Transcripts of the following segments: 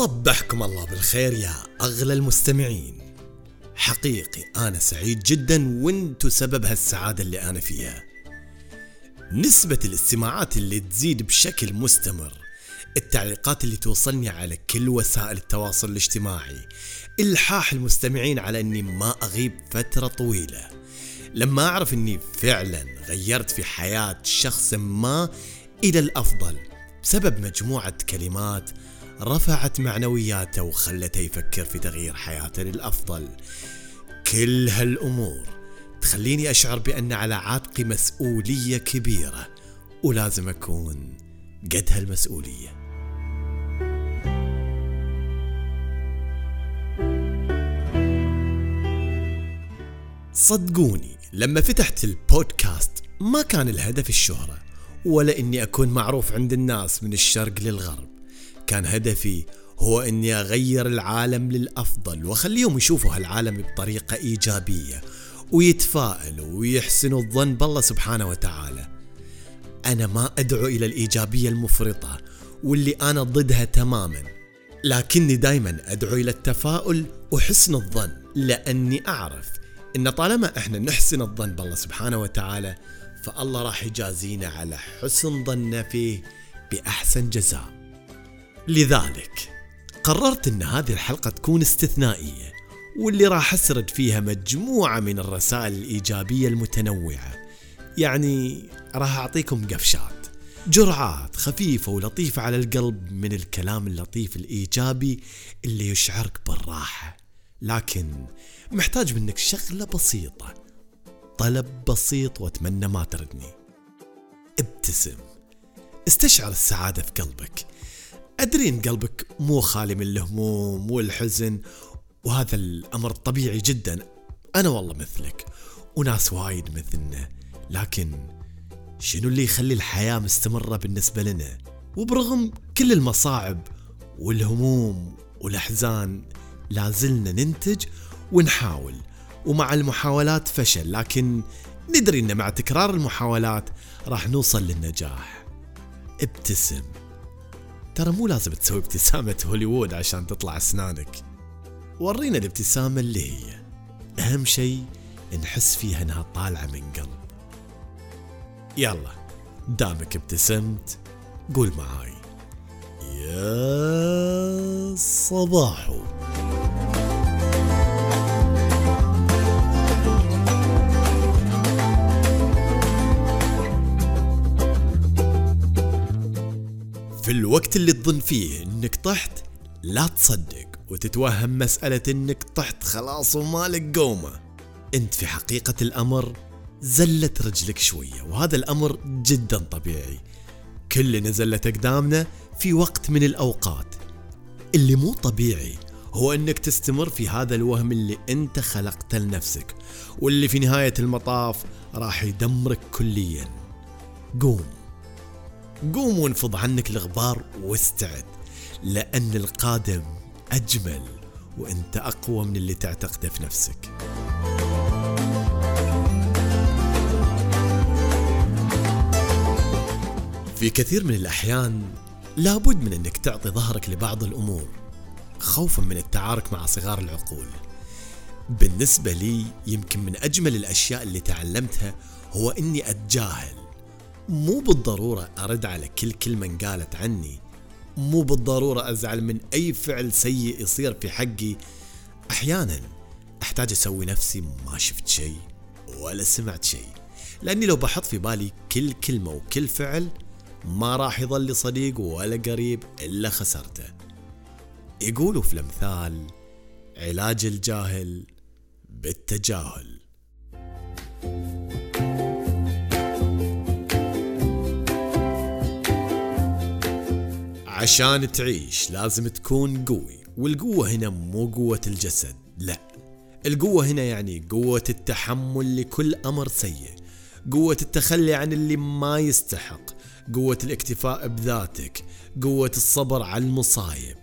صبحكم الله بالخير يا أغلى المستمعين. حقيقي أنا سعيد جدا وأنتو سبب هالسعادة اللي أنا فيها. نسبة الاستماعات اللي تزيد بشكل مستمر. التعليقات اللي توصلني على كل وسائل التواصل الاجتماعي. إلحاح المستمعين على إني ما أغيب فترة طويلة. لما أعرف إني فعلا غيرت في حياة شخص ما إلى الأفضل بسبب مجموعة كلمات رفعت معنوياته وخلته يفكر في تغيير حياته للأفضل. كل هالأمور تخليني أشعر بأن على عاتقي مسؤولية كبيرة ولازم أكون قد هالمسؤولية. صدقوني لما فتحت البودكاست ما كان الهدف الشهرة ولا إني أكون معروف عند الناس من الشرق للغرب. كان هدفي هو إني أغير العالم للأفضل واخليهم يشوفوا هالعالم بطريقة إيجابية ويتفائلوا ويحسنوا الظن بالله سبحانه وتعالى. أنا ما أدعو إلى الإيجابية المفرطة واللي أنا ضدها تماما. لكني دائما أدعو إلى التفاؤل وحسن الظن لأني أعرف إن طالما إحنا نحسن الظن بالله سبحانه وتعالى فالله راح يجازينا على حسن ظننا فيه بأحسن جزاء. لذلك قررت إن هذه الحلقة تكون استثنائية واللي راح أسرد فيها مجموعة من الرسائل الإيجابية المتنوعة. يعني راح أعطيكم قفشات. جرعات خفيفة ولطيفة على القلب من الكلام اللطيف الإيجابي اللي يشعرك بالراحة. لكن محتاج منك شغلة بسيطة. طلب بسيط وأتمنى ما تردني. ابتسم. استشعر السعادة في قلبك. أدري إن قلبك مو خالي من الهموم والحزن وهذا الأمر طبيعي جدا. أنا والله مثلك وناس وايد مثلنا. لكن شنو اللي يخلي الحياة مستمرة بالنسبة لنا؟ وبرغم كل المصاعب والهموم والأحزان لازلنا ننتج ونحاول. ومع المحاولات فشل لكن ندري إن مع تكرار المحاولات راح نوصل للنجاح. ابتسم. ترى مو لازم تسوي ابتسامة هوليوود عشان تطلع أسنانك. ورينا الابتسامة اللي هي. أهم شيء نحس فيها إنها طالعة من قلب. يلا دامك ابتسمت قول معاي. يا صباحو. في الوقت اللي تظن فيه إنك طحت لا تصدق وتتوهم مسألة إنك طحت خلاص ومالك قومة. أنت في حقيقة الأمر زلت رجلك شوية وهذا الأمر جدا طبيعي. كلنا زلت أقدامنا في وقت من الأوقات. اللي مو طبيعي هو إنك تستمر في هذا الوهم اللي أنت خلقته لنفسك واللي في نهاية المطاف راح يدمرك كليا. قوم. قوم وانفض عنك الغبار واستعد لأن القادم أجمل وأنت أقوى من اللي تعتقده في نفسك. في كثير من الأحيان لابد من أنك تعطي ظهرك لبعض الأمور خوفا من التعارك مع صغار العقول. بالنسبة لي يمكن من أجمل الأشياء اللي تعلمتها هو أني أتجاهل مو بالضرورة أرد على كل كلمة انقالت عني. مو بالضرورة أزعل من أي فعل سيء يصير في حقي. أحيانا أحتاج أسوي نفسي ما شفت شيء ولا سمعت شيء. لأني لو بحط في بالي كل كلمة وكل فعل ما راح يظل لي صديق ولا قريب إلا خسرته. يقولوا في الأمثال علاج الجاهل بالتجاهل. عشان تعيش لازم تكون قوي والقوة هنا مو قوة الجسد لا. القوة هنا يعني قوة التحمل لكل أمر سيء قوة التخلي عن اللي ما يستحق قوة الاكتفاء بذاتك قوة الصبر على المصايب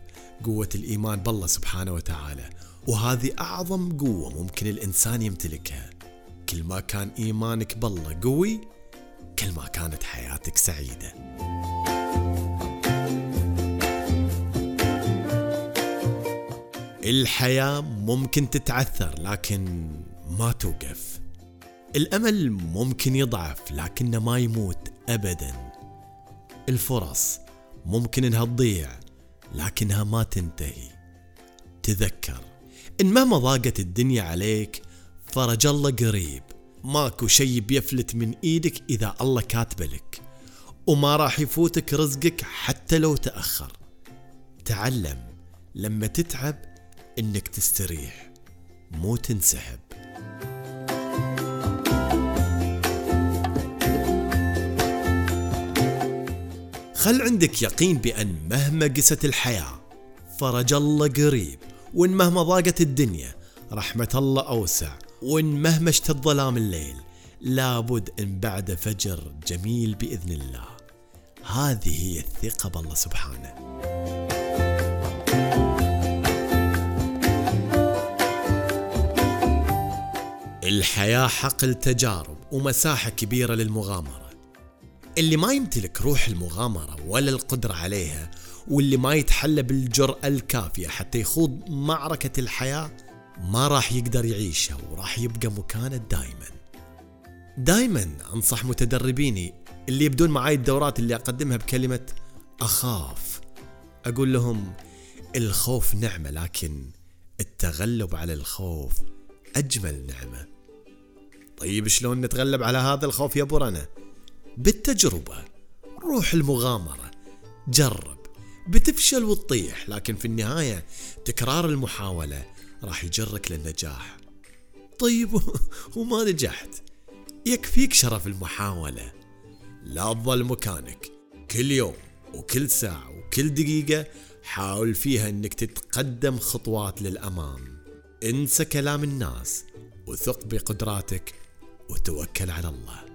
قوة الإيمان بالله سبحانه وتعالى. وهذه أعظم قوة ممكن الإنسان يمتلكها. كل ما كان إيمانك بالله قوي كل ما كانت حياتك سعيدة. الحياة ممكن تتعثر لكن ما توقف. الأمل ممكن يضعف لكنه ما يموت أبدا. الفرص ممكن إنها تضيع لكنها ما تنتهي. تذكر إن مهما ضاقت الدنيا عليك فرج الله قريب. ماكو شي بيفلت من إيدك إذا الله كاتبه لك. وما راح يفوتك رزقك حتى لو تأخر. تعلم لما تتعب إنك تستريح مو تنسحب. خل عندك يقين بأن مهما قست الحياة فرج الله قريب وإن مهما ضاقت الدنيا رحمة الله أوسع. وإن مهما اشتد ظلام الليل لابد إن بعد فجر جميل بإذن الله. هذه هي الثقة بالله سبحانه. الحياة حقل تجارب ومساحة كبيرة للمغامرة. اللي ما يمتلك روح المغامرة ولا القدرة عليها واللي ما يتحلى بالجرأة الكافية حتى يخوض معركة الحياة ما راح يقدر يعيشها وراح يبقى مكانه دايما. دايما أنصح متدربيني اللي يبدون معاي الدورات اللي أقدمها بكلمة أخاف. أقول لهم الخوف نعمة لكن التغلب على الخوف أجمل نعمة. طيب شلون نتغلب على هذا الخوف يا برنا بالتجربة روح المغامرة جرب بتفشل وتطيح لكن في النهاية تكرار المحاولة راح يجرك للنجاح. طيب وما نجحت. يكفيك شرف المحاولة. لا تظل مكانك. كل يوم وكل ساعة وكل دقيقة حاول فيها إنك تتقدم خطوات للأمام. انسى كلام الناس وثق بقدراتك وتوكل على الله.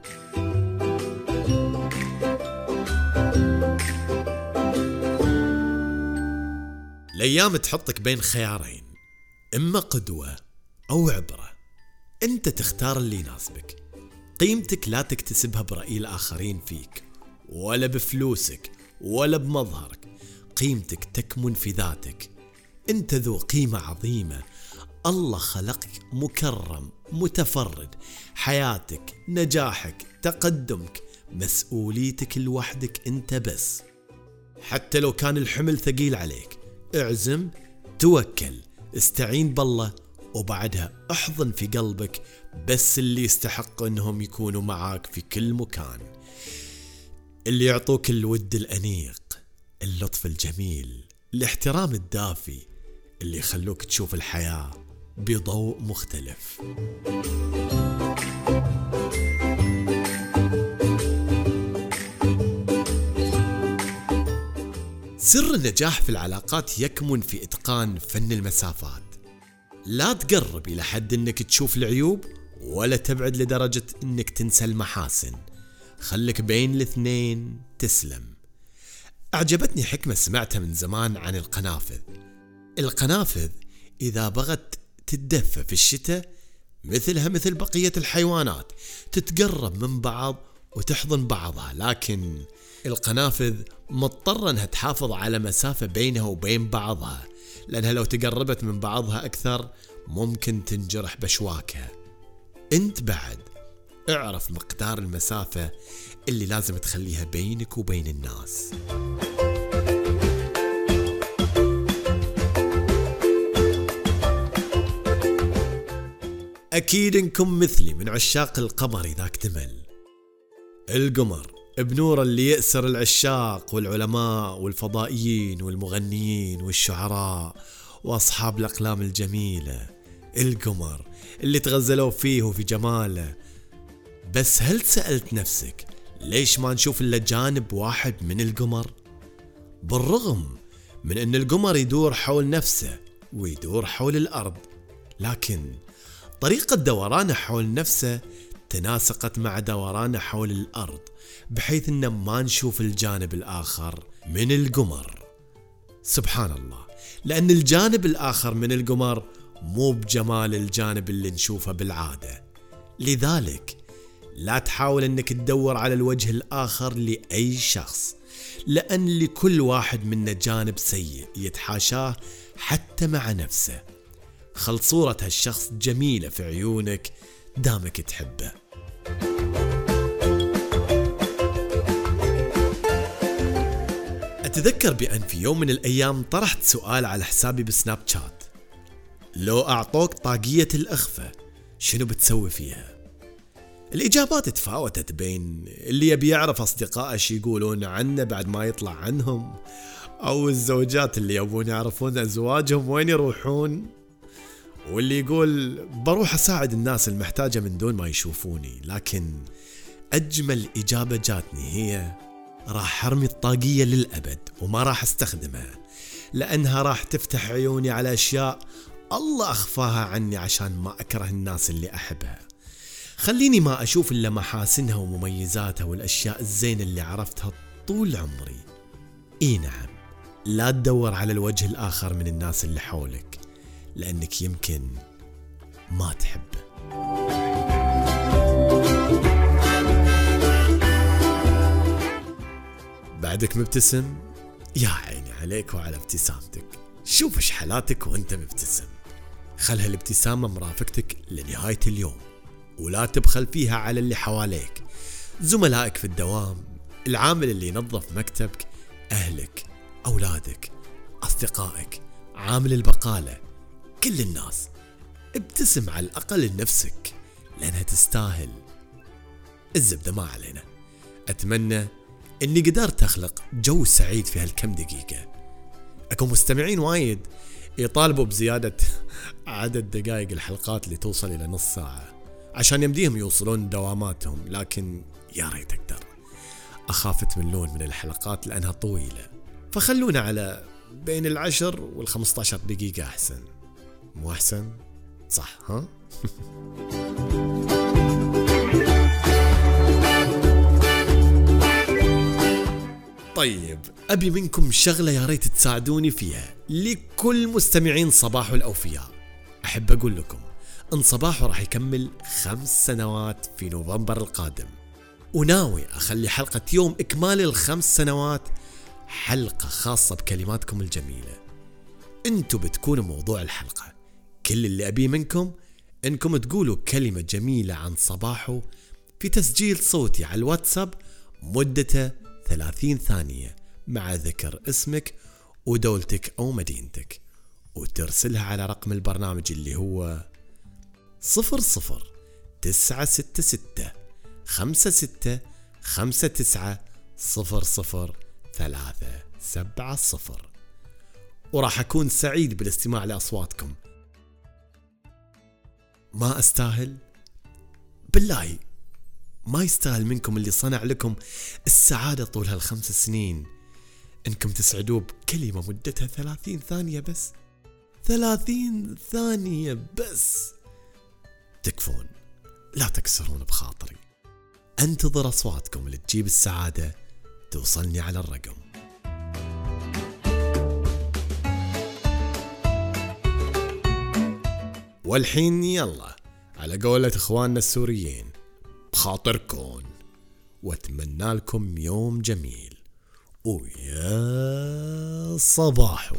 الأيام تحطك بين خيارين إما قدوة أو عبرة. أنت تختار اللي يناسبك. قيمتك لا تكتسبها برأي الآخرين فيك ولا بفلوسك ولا بمظهرك. قيمتك تكمن في ذاتك. أنت ذو قيمة عظيمة. الله خلقك مكرم. متفرد. حياتك نجاحك تقدمك مسؤوليتك لوحدك انت بس. حتى لو كان الحمل ثقيل عليك اعزم توكل استعين بالله وبعدها احضن في قلبك بس اللي يستحق انهم يكونوا معاك في كل مكان. اللي يعطوك الود الانيق اللطف الجميل الاحترام الدافي اللي يخلوك تشوف الحياة بضوء مختلف. سر النجاح في العلاقات يكمن في إتقان فن المسافات. لا تقرب إلى حد إنك تشوف العيوب ولا تبعد لدرجة إنك تنسى المحاسن. خلك بين الاثنين تسلم. أعجبتني حكمة سمعتها من زمان عن القنافذ. القنافذ إذا بغت تتدفى في الشتاء مثلها مثل بقية الحيوانات تتقرب من بعض وتحضن بعضها لكن القنافذ مضطرة إنها تحافظ على مسافة بينها وبين بعضها لأنها لو تقربت من بعضها أكثر ممكن تنجرح بشواكها. أنت بعد اعرف مقدار المسافة اللي لازم تخليها بينك وبين الناس. أكيد إنكم مثلي من عشاق القمر إذا اكتمل. القمر بنور اللي يأسر العشاق والعلماء والفضائيين والمغنيين والشعراء وأصحاب الأقلام الجميلة. القمر اللي تغزلوا فيه وفي جماله. بس هل سألت نفسك ليش ما نشوف إلا جانب واحد من القمر؟ بالرغم من أن القمر يدور حول نفسه ويدور حول الأرض لكن طريقة دورانه حول نفسه تناسقت مع دورانه حول الأرض بحيث أن ما نشوف الجانب الآخر من القمر. سبحان الله لأن الجانب الآخر من القمر مو بجمال الجانب اللي نشوفه بالعادة. لذلك لا تحاول إنك تدور على الوجه الآخر لأي شخص لأن لكل واحد منا جانب سيء يتحاشاه حتى مع نفسه. خل صورة هالشخص جميلة في عيونك دامك تحبه. أتذكر بأن في يوم من الأيام طرحت سؤال على حسابي بسناب شات. لو أعطوك طاقية الأخفة شنو بتسوي فيها؟ الإجابات تفاوتت بين اللي يبي يعرف أصدقائه شي يقولون عنه بعد ما يطلع عنهم أو الزوجات اللي يبون يعرفون أزواجهم وين يروحون. واللي يقول بروح أساعد الناس المحتاجة من دون ما يشوفوني لكن أجمل إجابة جاتني هي راح أرمي الطاقية للأبد وما راح أستخدمها لأنها راح تفتح عيوني على أشياء الله أخفاها عني عشان ما أكره الناس اللي أحبها. خليني ما أشوف إلا محاسنها ومميزاتها والأشياء الزينة اللي عرفتها طول عمري. إي نعم لا تدور على الوجه الآخر من الناس اللي حولك. لأنك يمكن ما تحبه بعدك مبتسم؟ يا عيني عليك وعلى ابتسامتك. شوف إيش حالاتك وأنت مبتسم. خل هالابتسامة مرافقتك لنهاية اليوم ولا تبخل فيها على اللي حواليك. زملائك في الدوام العامل اللي ينظف مكتبك أهلك أولادك أصدقائك عامل البقالة. كل الناس. ابتسم على الأقل لنفسك لأنها تستاهل. الزبدة ما علينا. أتمنى أني قدرت أخلق جو سعيد في هالكم دقيقة. أكو مستمعين وايد يطالبوا بزيادة عدد دقائق الحلقات اللي توصل إلى نص ساعة عشان يمديهم يوصلون دواماتهم لكن يا ريت أقدر. أخاف تملون من الحلقات لأنها طويلة. فخلونا على بين العشر والخمسة عشر دقيقة أحسن. مو أحسن؟ صح ها؟ طيب أبي منكم شغلة يا ريت تساعدوني فيها لكل مستمعين صباح الأوفياء أحب أقول لكم إن صباحه راح يكمل خمس سنوات في نوفمبر القادم وناوي أخلي حلقة يوم إكمال الخمس سنوات حلقة خاصة بكلماتكم الجميلة أنتوا بتكونوا موضوع الحلقة كل اللي أبيه منكم إنكم تقولوا كلمة جميلة عن صباحه في تسجيل صوتي على الواتساب مدته 30 ثانية مع ذكر اسمك ودولتك أو مدينتك وترسلها على رقم البرنامج اللي هو صفر صفر تسعة ستة ستة خمسة ستة خمسة تسعة صفر صفر ثلاثة سبعة صفر. وراح أكون سعيد بالاستماع لأصواتكم. ما أستاهل؟ بالله ما يستاهل منكم اللي صنع لكم السعادة طول هالخمس سنين. إنكم تسعدوه بكلمة مدتها ثلاثين ثانية بس. ثلاثين ثانية بس. تكفون لا تكسرون بخاطري. أنتظر أصواتكم اللي تجيب السعادة توصلني على الرقم. والحين يلا على قولة إخواننا السوريين بخاطركم وأتمنى لكم يوم جميل. ويا صباحو.